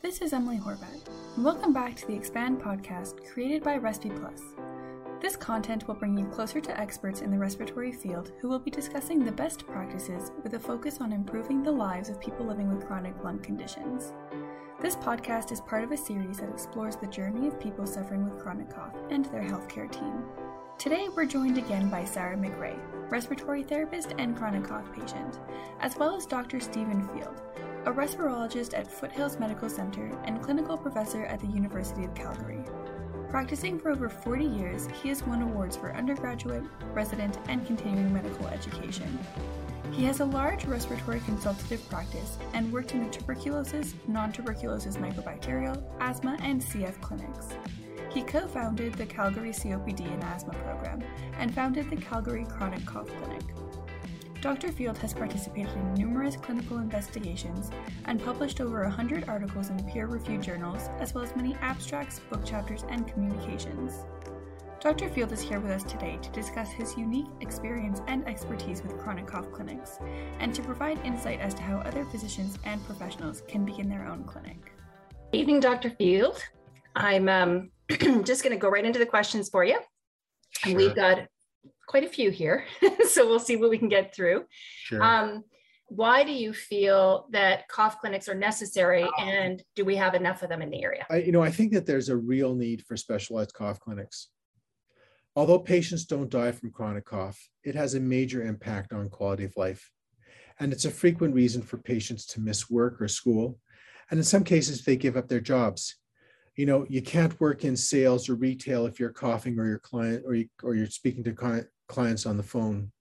This is Emily Horvat, and welcome back to the Expand podcast created by Respi Plus. This content will bring you closer to experts in the respiratory field who will be discussing the best practices with a focus on improving the lives of people living with chronic lung conditions. This podcast is part of a series that explores the journey of people suffering with chronic cough and their healthcare team. Today, we're joined again by Sara McRae, respiratory therapist and chronic cough patient, as well as Dr. Stephen Field, a respirologist at Foothills Medical Center and clinical professor at the University of Calgary. Practicing for over 40 years, he has won awards for undergraduate, resident, and continuing medical education. He has a large respiratory consultative practice and worked in the tuberculosis, non tuberculosis mycobacterial, asthma, and CF clinics. He co founded the Calgary COPD and Asthma Program and founded the Calgary Chronic Cough Clinic. Dr. Field has participated in numerous clinical investigations and published over 100 articles in peer reviewed journals, as well as many abstracts, book chapters, and communications. Dr. Field is here with us today to discuss his unique experience and expertise with chronic cough clinics and to provide insight as to how other physicians and professionals can begin their own clinic. Evening, Dr. Field. I'm um, just going to go right into the questions for you. Sure. We've got quite a few here, so we'll see what we can get through. Sure. Um, why do you feel that cough clinics are necessary, and do we have enough of them in the area? I, you know, I think that there's a real need for specialized cough clinics. Although patients don't die from chronic cough, it has a major impact on quality of life. And it's a frequent reason for patients to miss work or school. And in some cases, they give up their jobs you know you can't work in sales or retail if you're coughing or your client or, you, or you're speaking to clients on the phone.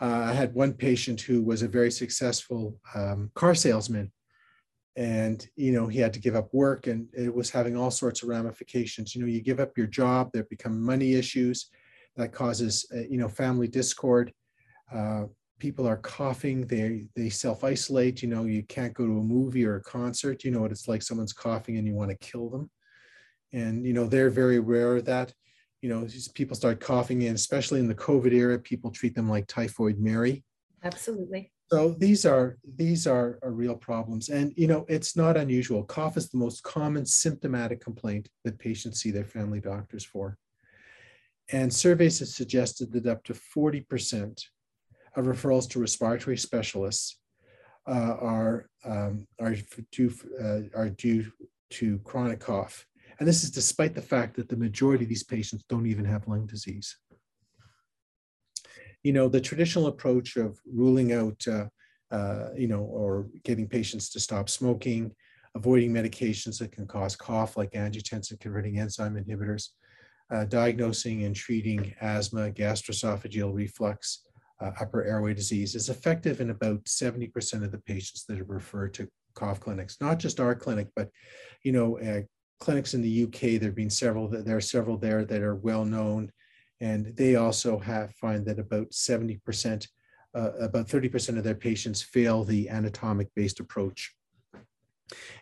Uh, i had one patient who was a very successful um, car salesman. And you know he had to give up work and it was having all sorts of ramifications. You know you give up your job there become money issues that causes uh, you know family discord. Uh, people are coughing they they self-isolate you know you can't go to a movie or a concert you know what it's like someone's coughing and you want to kill them. And you know they're very aware of that you know people start coughing and especially in the covid era people treat them like typhoid mary. Absolutely. So these are these are, are real problems. And you know it's not unusual. Cough is the most common symptomatic complaint that patients see their family doctors for. And surveys have suggested that up to 40% of referrals to respiratory specialists uh, are, um, are, due, uh, are due to chronic cough. And this is despite the fact that the majority of these patients don't even have lung disease. You know, the traditional approach of ruling out, uh, uh you know, or getting patients to stop smoking, avoiding medications that can cause cough like angiotensin converting enzyme inhibitors, uh, diagnosing and treating asthma, gastroesophageal reflux, uh, upper airway disease is effective in about 70% of the patients that are referred to cough clinics, not just our clinic, but, you know, uh, clinics in the UK, there have been several, there are several there that are well known. And they also have find that about 70%, uh, about 30% of their patients fail the anatomic based approach.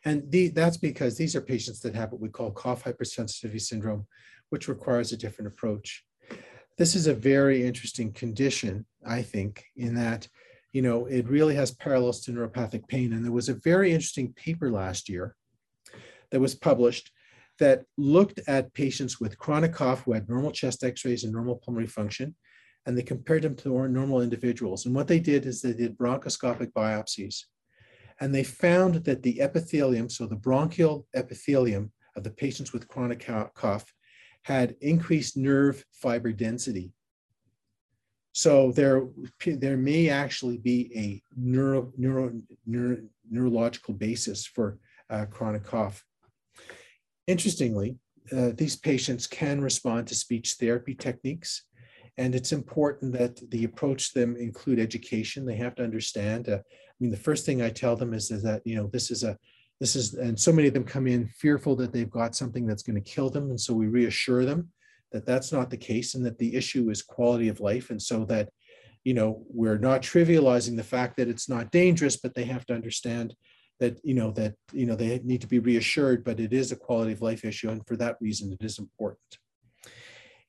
And the, that's because these are patients that have what we call cough hypersensitivity syndrome, which requires a different approach this is a very interesting condition, I think, in that, you know, it really has parallels to neuropathic pain. And there was a very interesting paper last year that was published that looked at patients with chronic cough who had normal chest x-rays and normal pulmonary function, and they compared them to normal individuals. And what they did is they did bronchoscopic biopsies. And they found that the epithelium, so the bronchial epithelium of the patients with chronic cough, had increased nerve fiber density. So there, there may actually be a neuro, neuro, neuro neurological basis for uh, chronic cough. Interestingly, uh, these patients can respond to speech therapy techniques, and it's important that the approach them include education. They have to understand. Uh, I mean, the first thing I tell them is, is that you know this is a this is and so many of them come in fearful that they've got something that's going to kill them and so we reassure them that that's not the case and that the issue is quality of life and so that you know we're not trivializing the fact that it's not dangerous but they have to understand that you know that you know they need to be reassured but it is a quality of life issue and for that reason it is important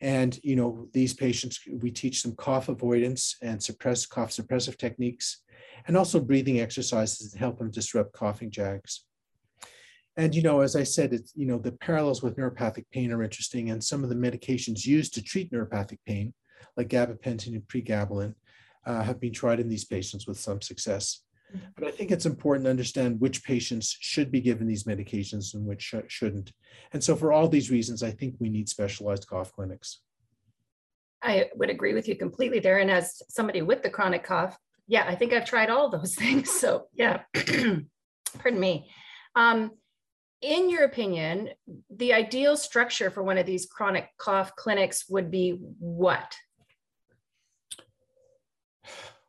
and you know these patients we teach them cough avoidance and suppress cough suppressive techniques and also breathing exercises that help them disrupt coughing jags And, you know, as I said, it's, you know, the parallels with neuropathic pain are interesting. And some of the medications used to treat neuropathic pain, like gabapentin and pregabalin, uh, have been tried in these patients with some success. But I think it's important to understand which patients should be given these medications and which sh- shouldn't. And so, for all these reasons, I think we need specialized cough clinics. I would agree with you completely there. And as somebody with the chronic cough, yeah, I think I've tried all those things. So, yeah, pardon me. Um, in your opinion, the ideal structure for one of these chronic cough clinics would be what?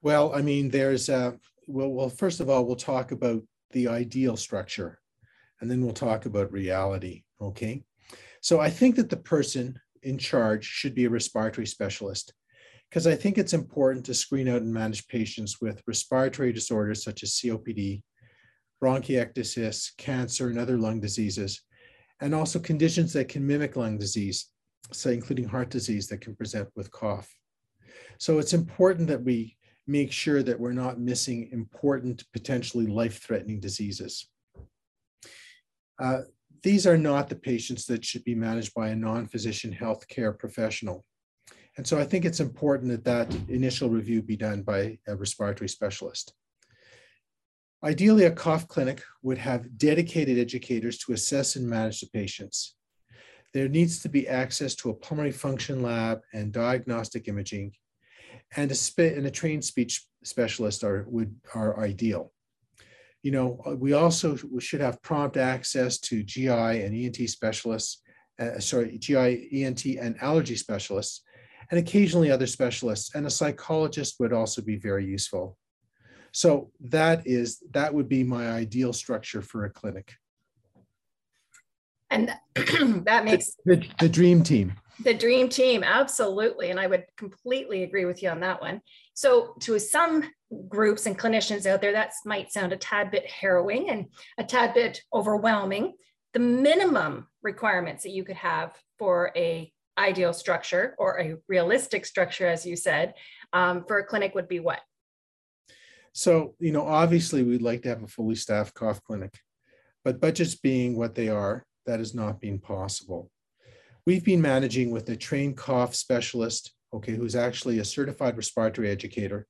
Well, I mean, there's, uh, well, well, first of all, we'll talk about the ideal structure and then we'll talk about reality. Okay. So I think that the person in charge should be a respiratory specialist because I think it's important to screen out and manage patients with respiratory disorders such as COPD, bronchiectasis, cancer, and other lung diseases, and also conditions that can mimic lung disease, say, including heart disease that can present with cough. So it's important that we make sure that we're not missing important, potentially life-threatening diseases. Uh, these are not the patients that should be managed by a non-physician healthcare professional. And so I think it's important that that initial review be done by a respiratory specialist. Ideally, a cough clinic would have dedicated educators to assess and manage the patients. There needs to be access to a pulmonary function lab and diagnostic imaging, and a, and a trained speech specialist are, would, are ideal. You know, we also should have prompt access to GI and ENT specialists, uh, sorry, GI, ENT, and allergy specialists, and occasionally other specialists. And a psychologist would also be very useful. So that is that would be my ideal structure for a clinic. And that makes the, the, the dream team. The dream team, absolutely. And I would completely agree with you on that one. So, to some groups and clinicians out there, that might sound a tad bit harrowing and a tad bit overwhelming. The minimum requirements that you could have for a ideal structure or a realistic structure, as you said, um, for a clinic would be what? So, you know, obviously we'd like to have a fully staffed cough clinic, but budgets being what they are, that has not been possible. We've been managing with a trained cough specialist, okay, who's actually a certified respiratory educator,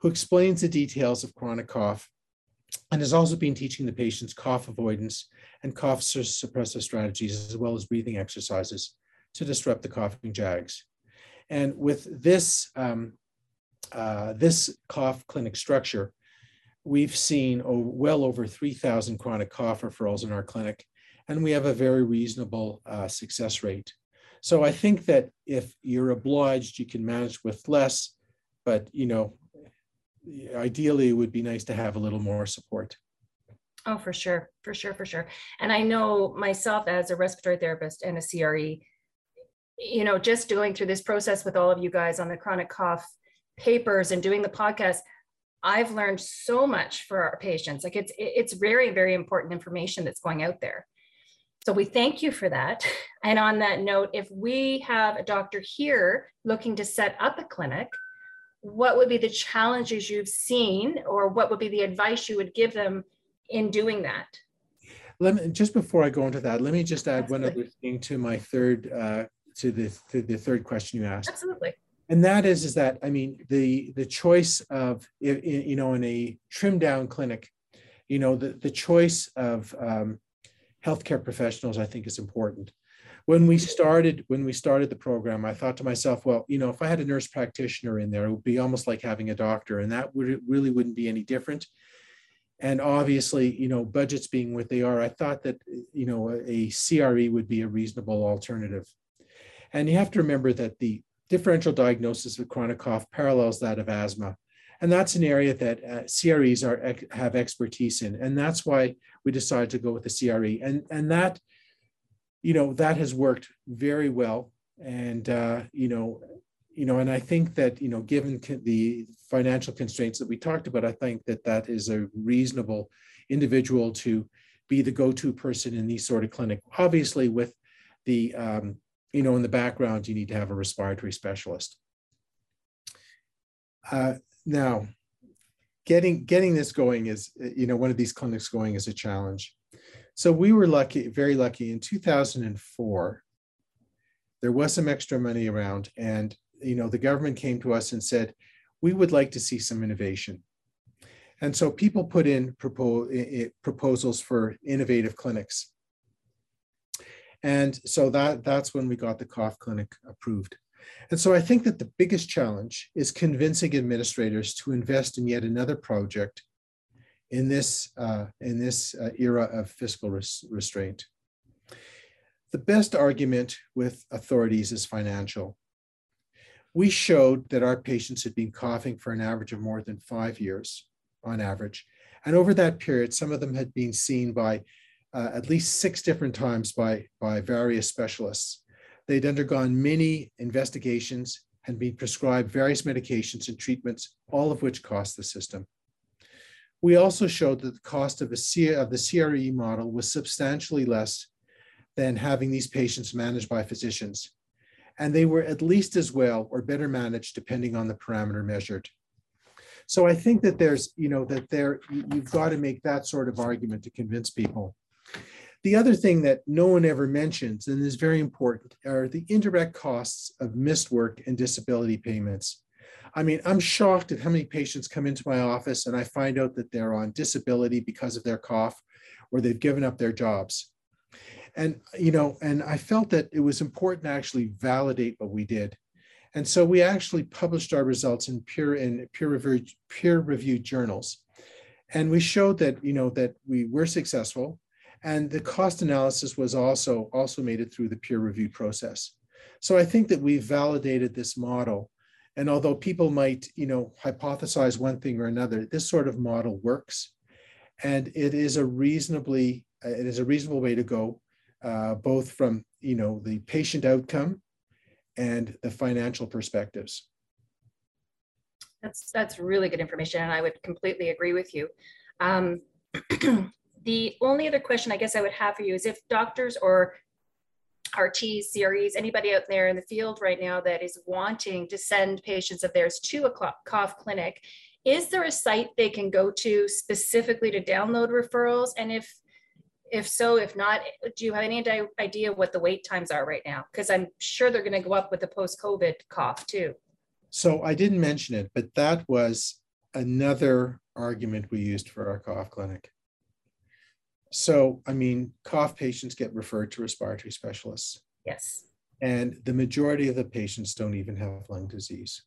who explains the details of chronic cough and has also been teaching the patients cough avoidance and cough suppressive strategies, as well as breathing exercises to disrupt the coughing jags. And with this um, uh, this cough clinic structure, we've seen oh, well over 3,000 chronic cough referrals in our clinic, and we have a very reasonable uh, success rate. So I think that if you're obliged, you can manage with less, but you know, ideally it would be nice to have a little more support. Oh, for sure, for sure, for sure. And I know myself as a respiratory therapist and a CRE, you know, just going through this process with all of you guys on the chronic cough papers and doing the podcast, I've learned so much for our patients. Like it's it's very very important information that's going out there. So we thank you for that. And on that note, if we have a doctor here looking to set up a clinic, what would be the challenges you've seen or what would be the advice you would give them in doing that? Let me just before I go into that, let me just add Absolutely. one other thing to my third uh, to the to the third question you asked. Absolutely and that is is that i mean the the choice of you know in a trimmed down clinic you know the, the choice of um, healthcare professionals i think is important. When we started when we started the program i thought to myself well you know if i had a nurse practitioner in there it would be almost like having a doctor and that would really wouldn't be any different. And obviously you know budgets being what they are i thought that you know a cre would be a reasonable alternative. And you have to remember that the differential diagnosis of chronic cough parallels that of asthma. And that's an area that uh, CREs are, have expertise in. And that's why we decided to go with the CRE. And, and that, you know, that has worked very well. And, uh, you know, you know, and I think that, you know, given the financial constraints that we talked about, I think that that is a reasonable individual to be the go-to person in these sort of clinic. Obviously, with the um, you know, in the background, you need to have a respiratory specialist. Uh, now, getting getting this going is, you know, one of these clinics going is a challenge. So we were lucky, very lucky. In 2004, there was some extra money around, and you know the government came to us and said, "We would like to see some innovation." And so people put in propos- proposals for innovative clinics. And so that, that's when we got the cough clinic approved. And so I think that the biggest challenge is convincing administrators to invest in yet another project in this, uh, in this uh, era of fiscal res restraint. The best argument with authorities is financial. We showed that our patients had been coughing for an average of more than five years on average. And over that period, some of them had been seen by uh, at least six different times by, by various specialists. They'd undergone many investigations and been prescribed various medications and treatments, all of which cost the system. We also showed that the cost of, of the CRE model was substantially less than having these patients managed by physicians. And they were at least as well or better managed depending on the parameter measured. So I think that there's, you know, that there, you've got to make that sort of argument to convince people. The other thing that no one ever mentions and is very important are the indirect costs of missed work and disability payments. I mean, I'm shocked at how many patients come into my office and I find out that they're on disability because of their cough or they've given up their jobs. And, you know, and I felt that it was important to actually validate what we did. And so we actually published our results in peer in peer reviewed peer reviewed journals. And we showed that, you know, that we were successful and the cost analysis was also, also made it through the peer review process. So I think that we've validated this model. And although people might, you know, hypothesize one thing or another, this sort of model works. And it is a reasonably, it is a reasonable way to go, uh, both from, you know, the patient outcome and the financial perspectives. That's that's really good information, and I would completely agree with you. Um, the only other question I guess I would have for you is if doctors or RTs, CREs, anybody out there in the field right now that is wanting to send patients of theirs to a cough clinic, is there a site they can go to specifically to download referrals? And if if so, if not, do you have any idea what the wait times are right now? Because I'm sure they're going to go up with the post-COVID cough too. So I didn't mention it, but that was another argument we used for our cough clinic. So, I mean, cough patients get referred to respiratory specialists. Yes. And the majority of the patients don't even have lung disease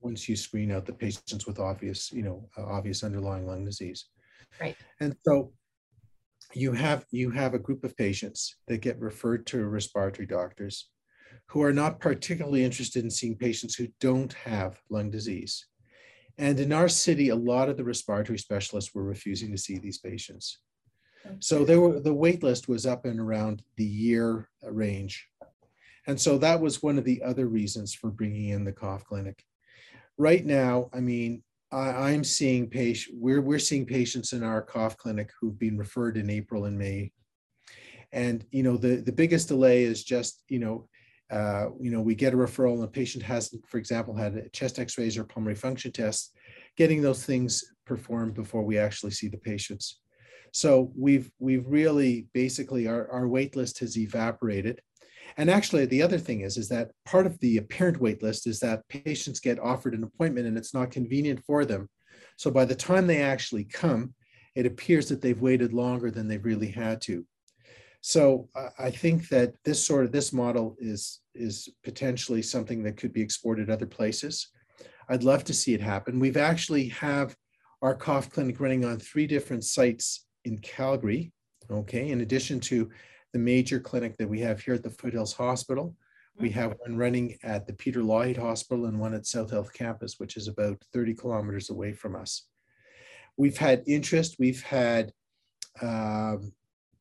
once you screen out the patients with obvious, you know, uh, obvious underlying lung disease. Right. And so you have you have a group of patients that get referred to respiratory doctors who are not particularly interested in seeing patients who don't have lung disease. And in our city, a lot of the respiratory specialists were refusing to see these patients. So there were, the wait list was up and around the year range. And so that was one of the other reasons for bringing in the cough clinic. Right now, I mean, I, am seeing patient, we're, we're seeing patients in our cough clinic who've been referred in April and May. And, you know, the, the biggest delay is just, you know, uh, you know, we get a referral and the patient has, for example, had chest x-rays or pulmonary function tests, getting those things performed before we actually see the patients. So we've we've really basically our, our wait list has evaporated. And actually, the other thing is, is that part of the apparent wait list is that patients get offered an appointment and it's not convenient for them. So by the time they actually come, it appears that they've waited longer than they've really had to. So I think that this sort of this model is is potentially something that could be exported other places. I'd love to see it happen. We've actually have our cough clinic running on three different sites in Calgary, okay, in addition to the major clinic that we have here at the Foothills Hospital. We mm-hmm. have one running at the Peter Lougheed Hospital and one at South Health Campus, which is about 30 kilometers away from us. We've had interest. We've had um,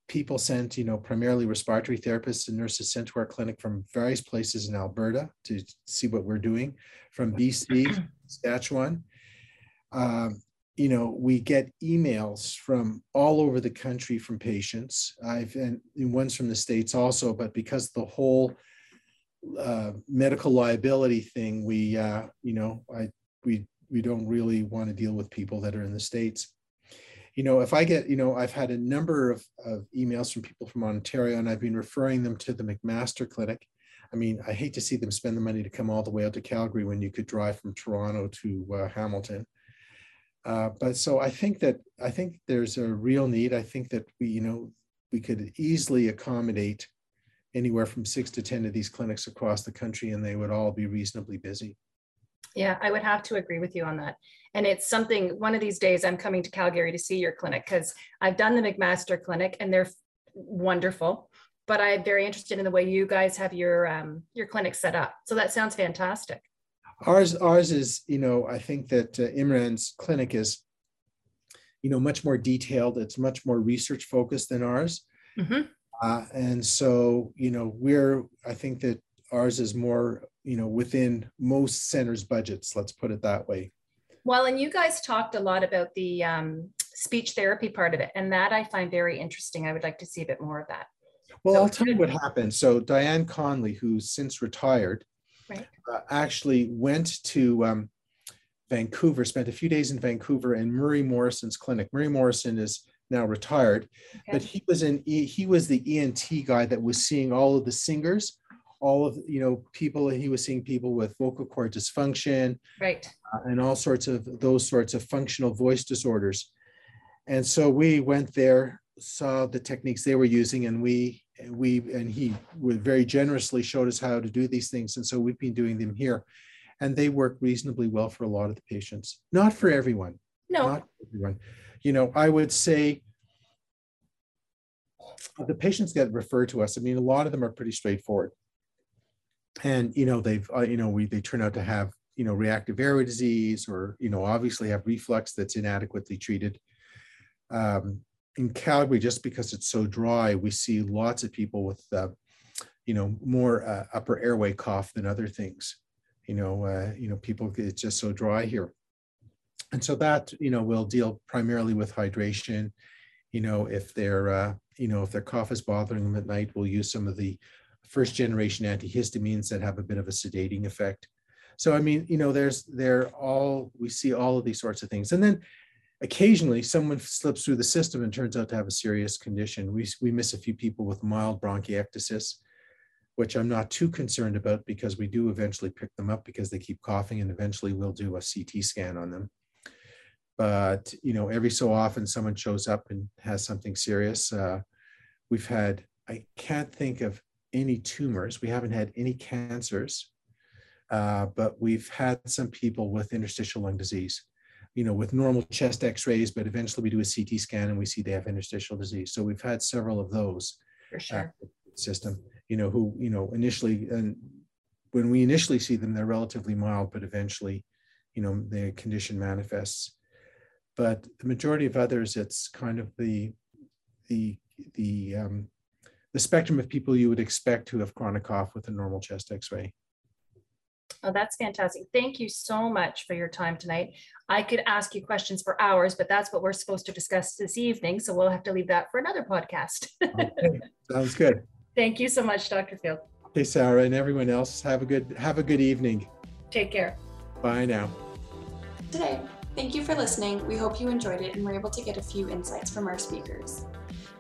people sent, you know, primarily respiratory therapists and nurses sent to our clinic from various places in Alberta to see what we're doing, from BC, Saskatchewan. Um, you know, we get emails from all over the country from patients. I've and ones from the states also, but because the whole uh, medical liability thing, we uh, you know, I we we don't really want to deal with people that are in the states. you know, if I get, you know, I've had a number of, of emails from people from Ontario and I've been referring them to the McMaster Clinic. I mean, I hate to see them spend the money to come all the way out to Calgary when you could drive from Toronto to uh, Hamilton. Uh, but so I think that I think there's a real need. I think that we, you know, we could easily accommodate anywhere from six to 10 of these clinics across the country and they would all be reasonably busy. Yeah, I would have to agree with you on that. And it's something, one of these days I'm coming to Calgary to see your clinic because I've done the McMaster clinic and they're wonderful. But I'm very interested in the way you guys have your um, your clinic set up. So that sounds fantastic. Ours, ours is, you know, I think that uh, Imran's clinic is, you know, much more detailed. It's much more research focused than ours. Mm-hmm. Uh, and so, you know, we're, I think that ours is more, you know, within most centers' budgets, let's put it that way. Well, and you guys talked a lot about the um, speech therapy part of it, and that I find very interesting. I would like to see a bit more of that. Well, so, I'll tell you what happened. So, Diane Conley, who's since retired, right. uh, actually went to um, Vancouver, spent a few days in Vancouver in Murray Morrison's clinic. Murray Morrison is now retired, okay. but he was in he was the ENT guy that was seeing all of the singers, all of you know people. He was seeing people with vocal cord dysfunction, right, uh, and all sorts of those sorts of functional voice disorders. And so we went there, saw the techniques they were using, and we we and he would very generously showed us how to do these things. And so we've been doing them here, and they work reasonably well for a lot of the patients. Not for everyone. No, not everyone you know, I would say the patients get referred to us. I mean, a lot of them are pretty straightforward, and you know, they've uh, you know, we they turn out to have you know reactive airway disease, or you know, obviously have reflux that's inadequately treated. Um, in Calgary, just because it's so dry, we see lots of people with uh, you know more uh, upper airway cough than other things. You know, uh, you know, people it's just so dry here. And so that you know will deal primarily with hydration. You know if their uh, you know if their cough is bothering them at night we'll use some of the first generation antihistamines that have a bit of a sedating effect. So i mean you know there's they're all we see all of these sorts of things. And then occasionally someone slips through the system and turns out to have a serious condition. We, we miss a few people with mild bronchiectasis which i'm not too concerned about because we do eventually pick them up because they keep coughing and eventually we'll do a ct scan on them. But you know every so often someone shows up and has something serious. Uh, we've had i can't think of any tumors. We haven't had any cancers uh, but we've had some people with interstitial lung disease you know with normal chest x-rays but eventually we do a ct scan and we see they have interstitial disease. So we've had several of those for sure. uh, system you know who you know initially and when we initially see them they're relatively mild but eventually you know the condition manifests. But the majority of others, it's kind of the the the um, the spectrum of people you would expect to have chronic cough with a normal chest X-ray. Oh, that's fantastic. Thank you so much for your time tonight. I could ask you questions for hours, but that's what we're supposed to discuss this evening. So we'll have to leave that for another podcast. okay. Sounds good. Thank you so much, Dr. Field. Okay, Sara, and everyone else, have a good have a good evening. Take care. Bye now. Today. Thank you for listening. We hope you enjoyed it and were able to get a few insights from our speakers.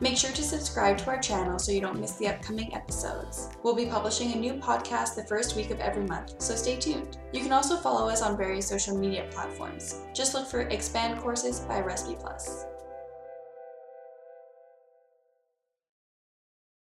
Make sure to subscribe to our channel so you don't miss the upcoming episodes. We'll be publishing a new podcast the first week of every month, so stay tuned. You can also follow us on various social media platforms. Just look for Expand Courses by Respi Plus.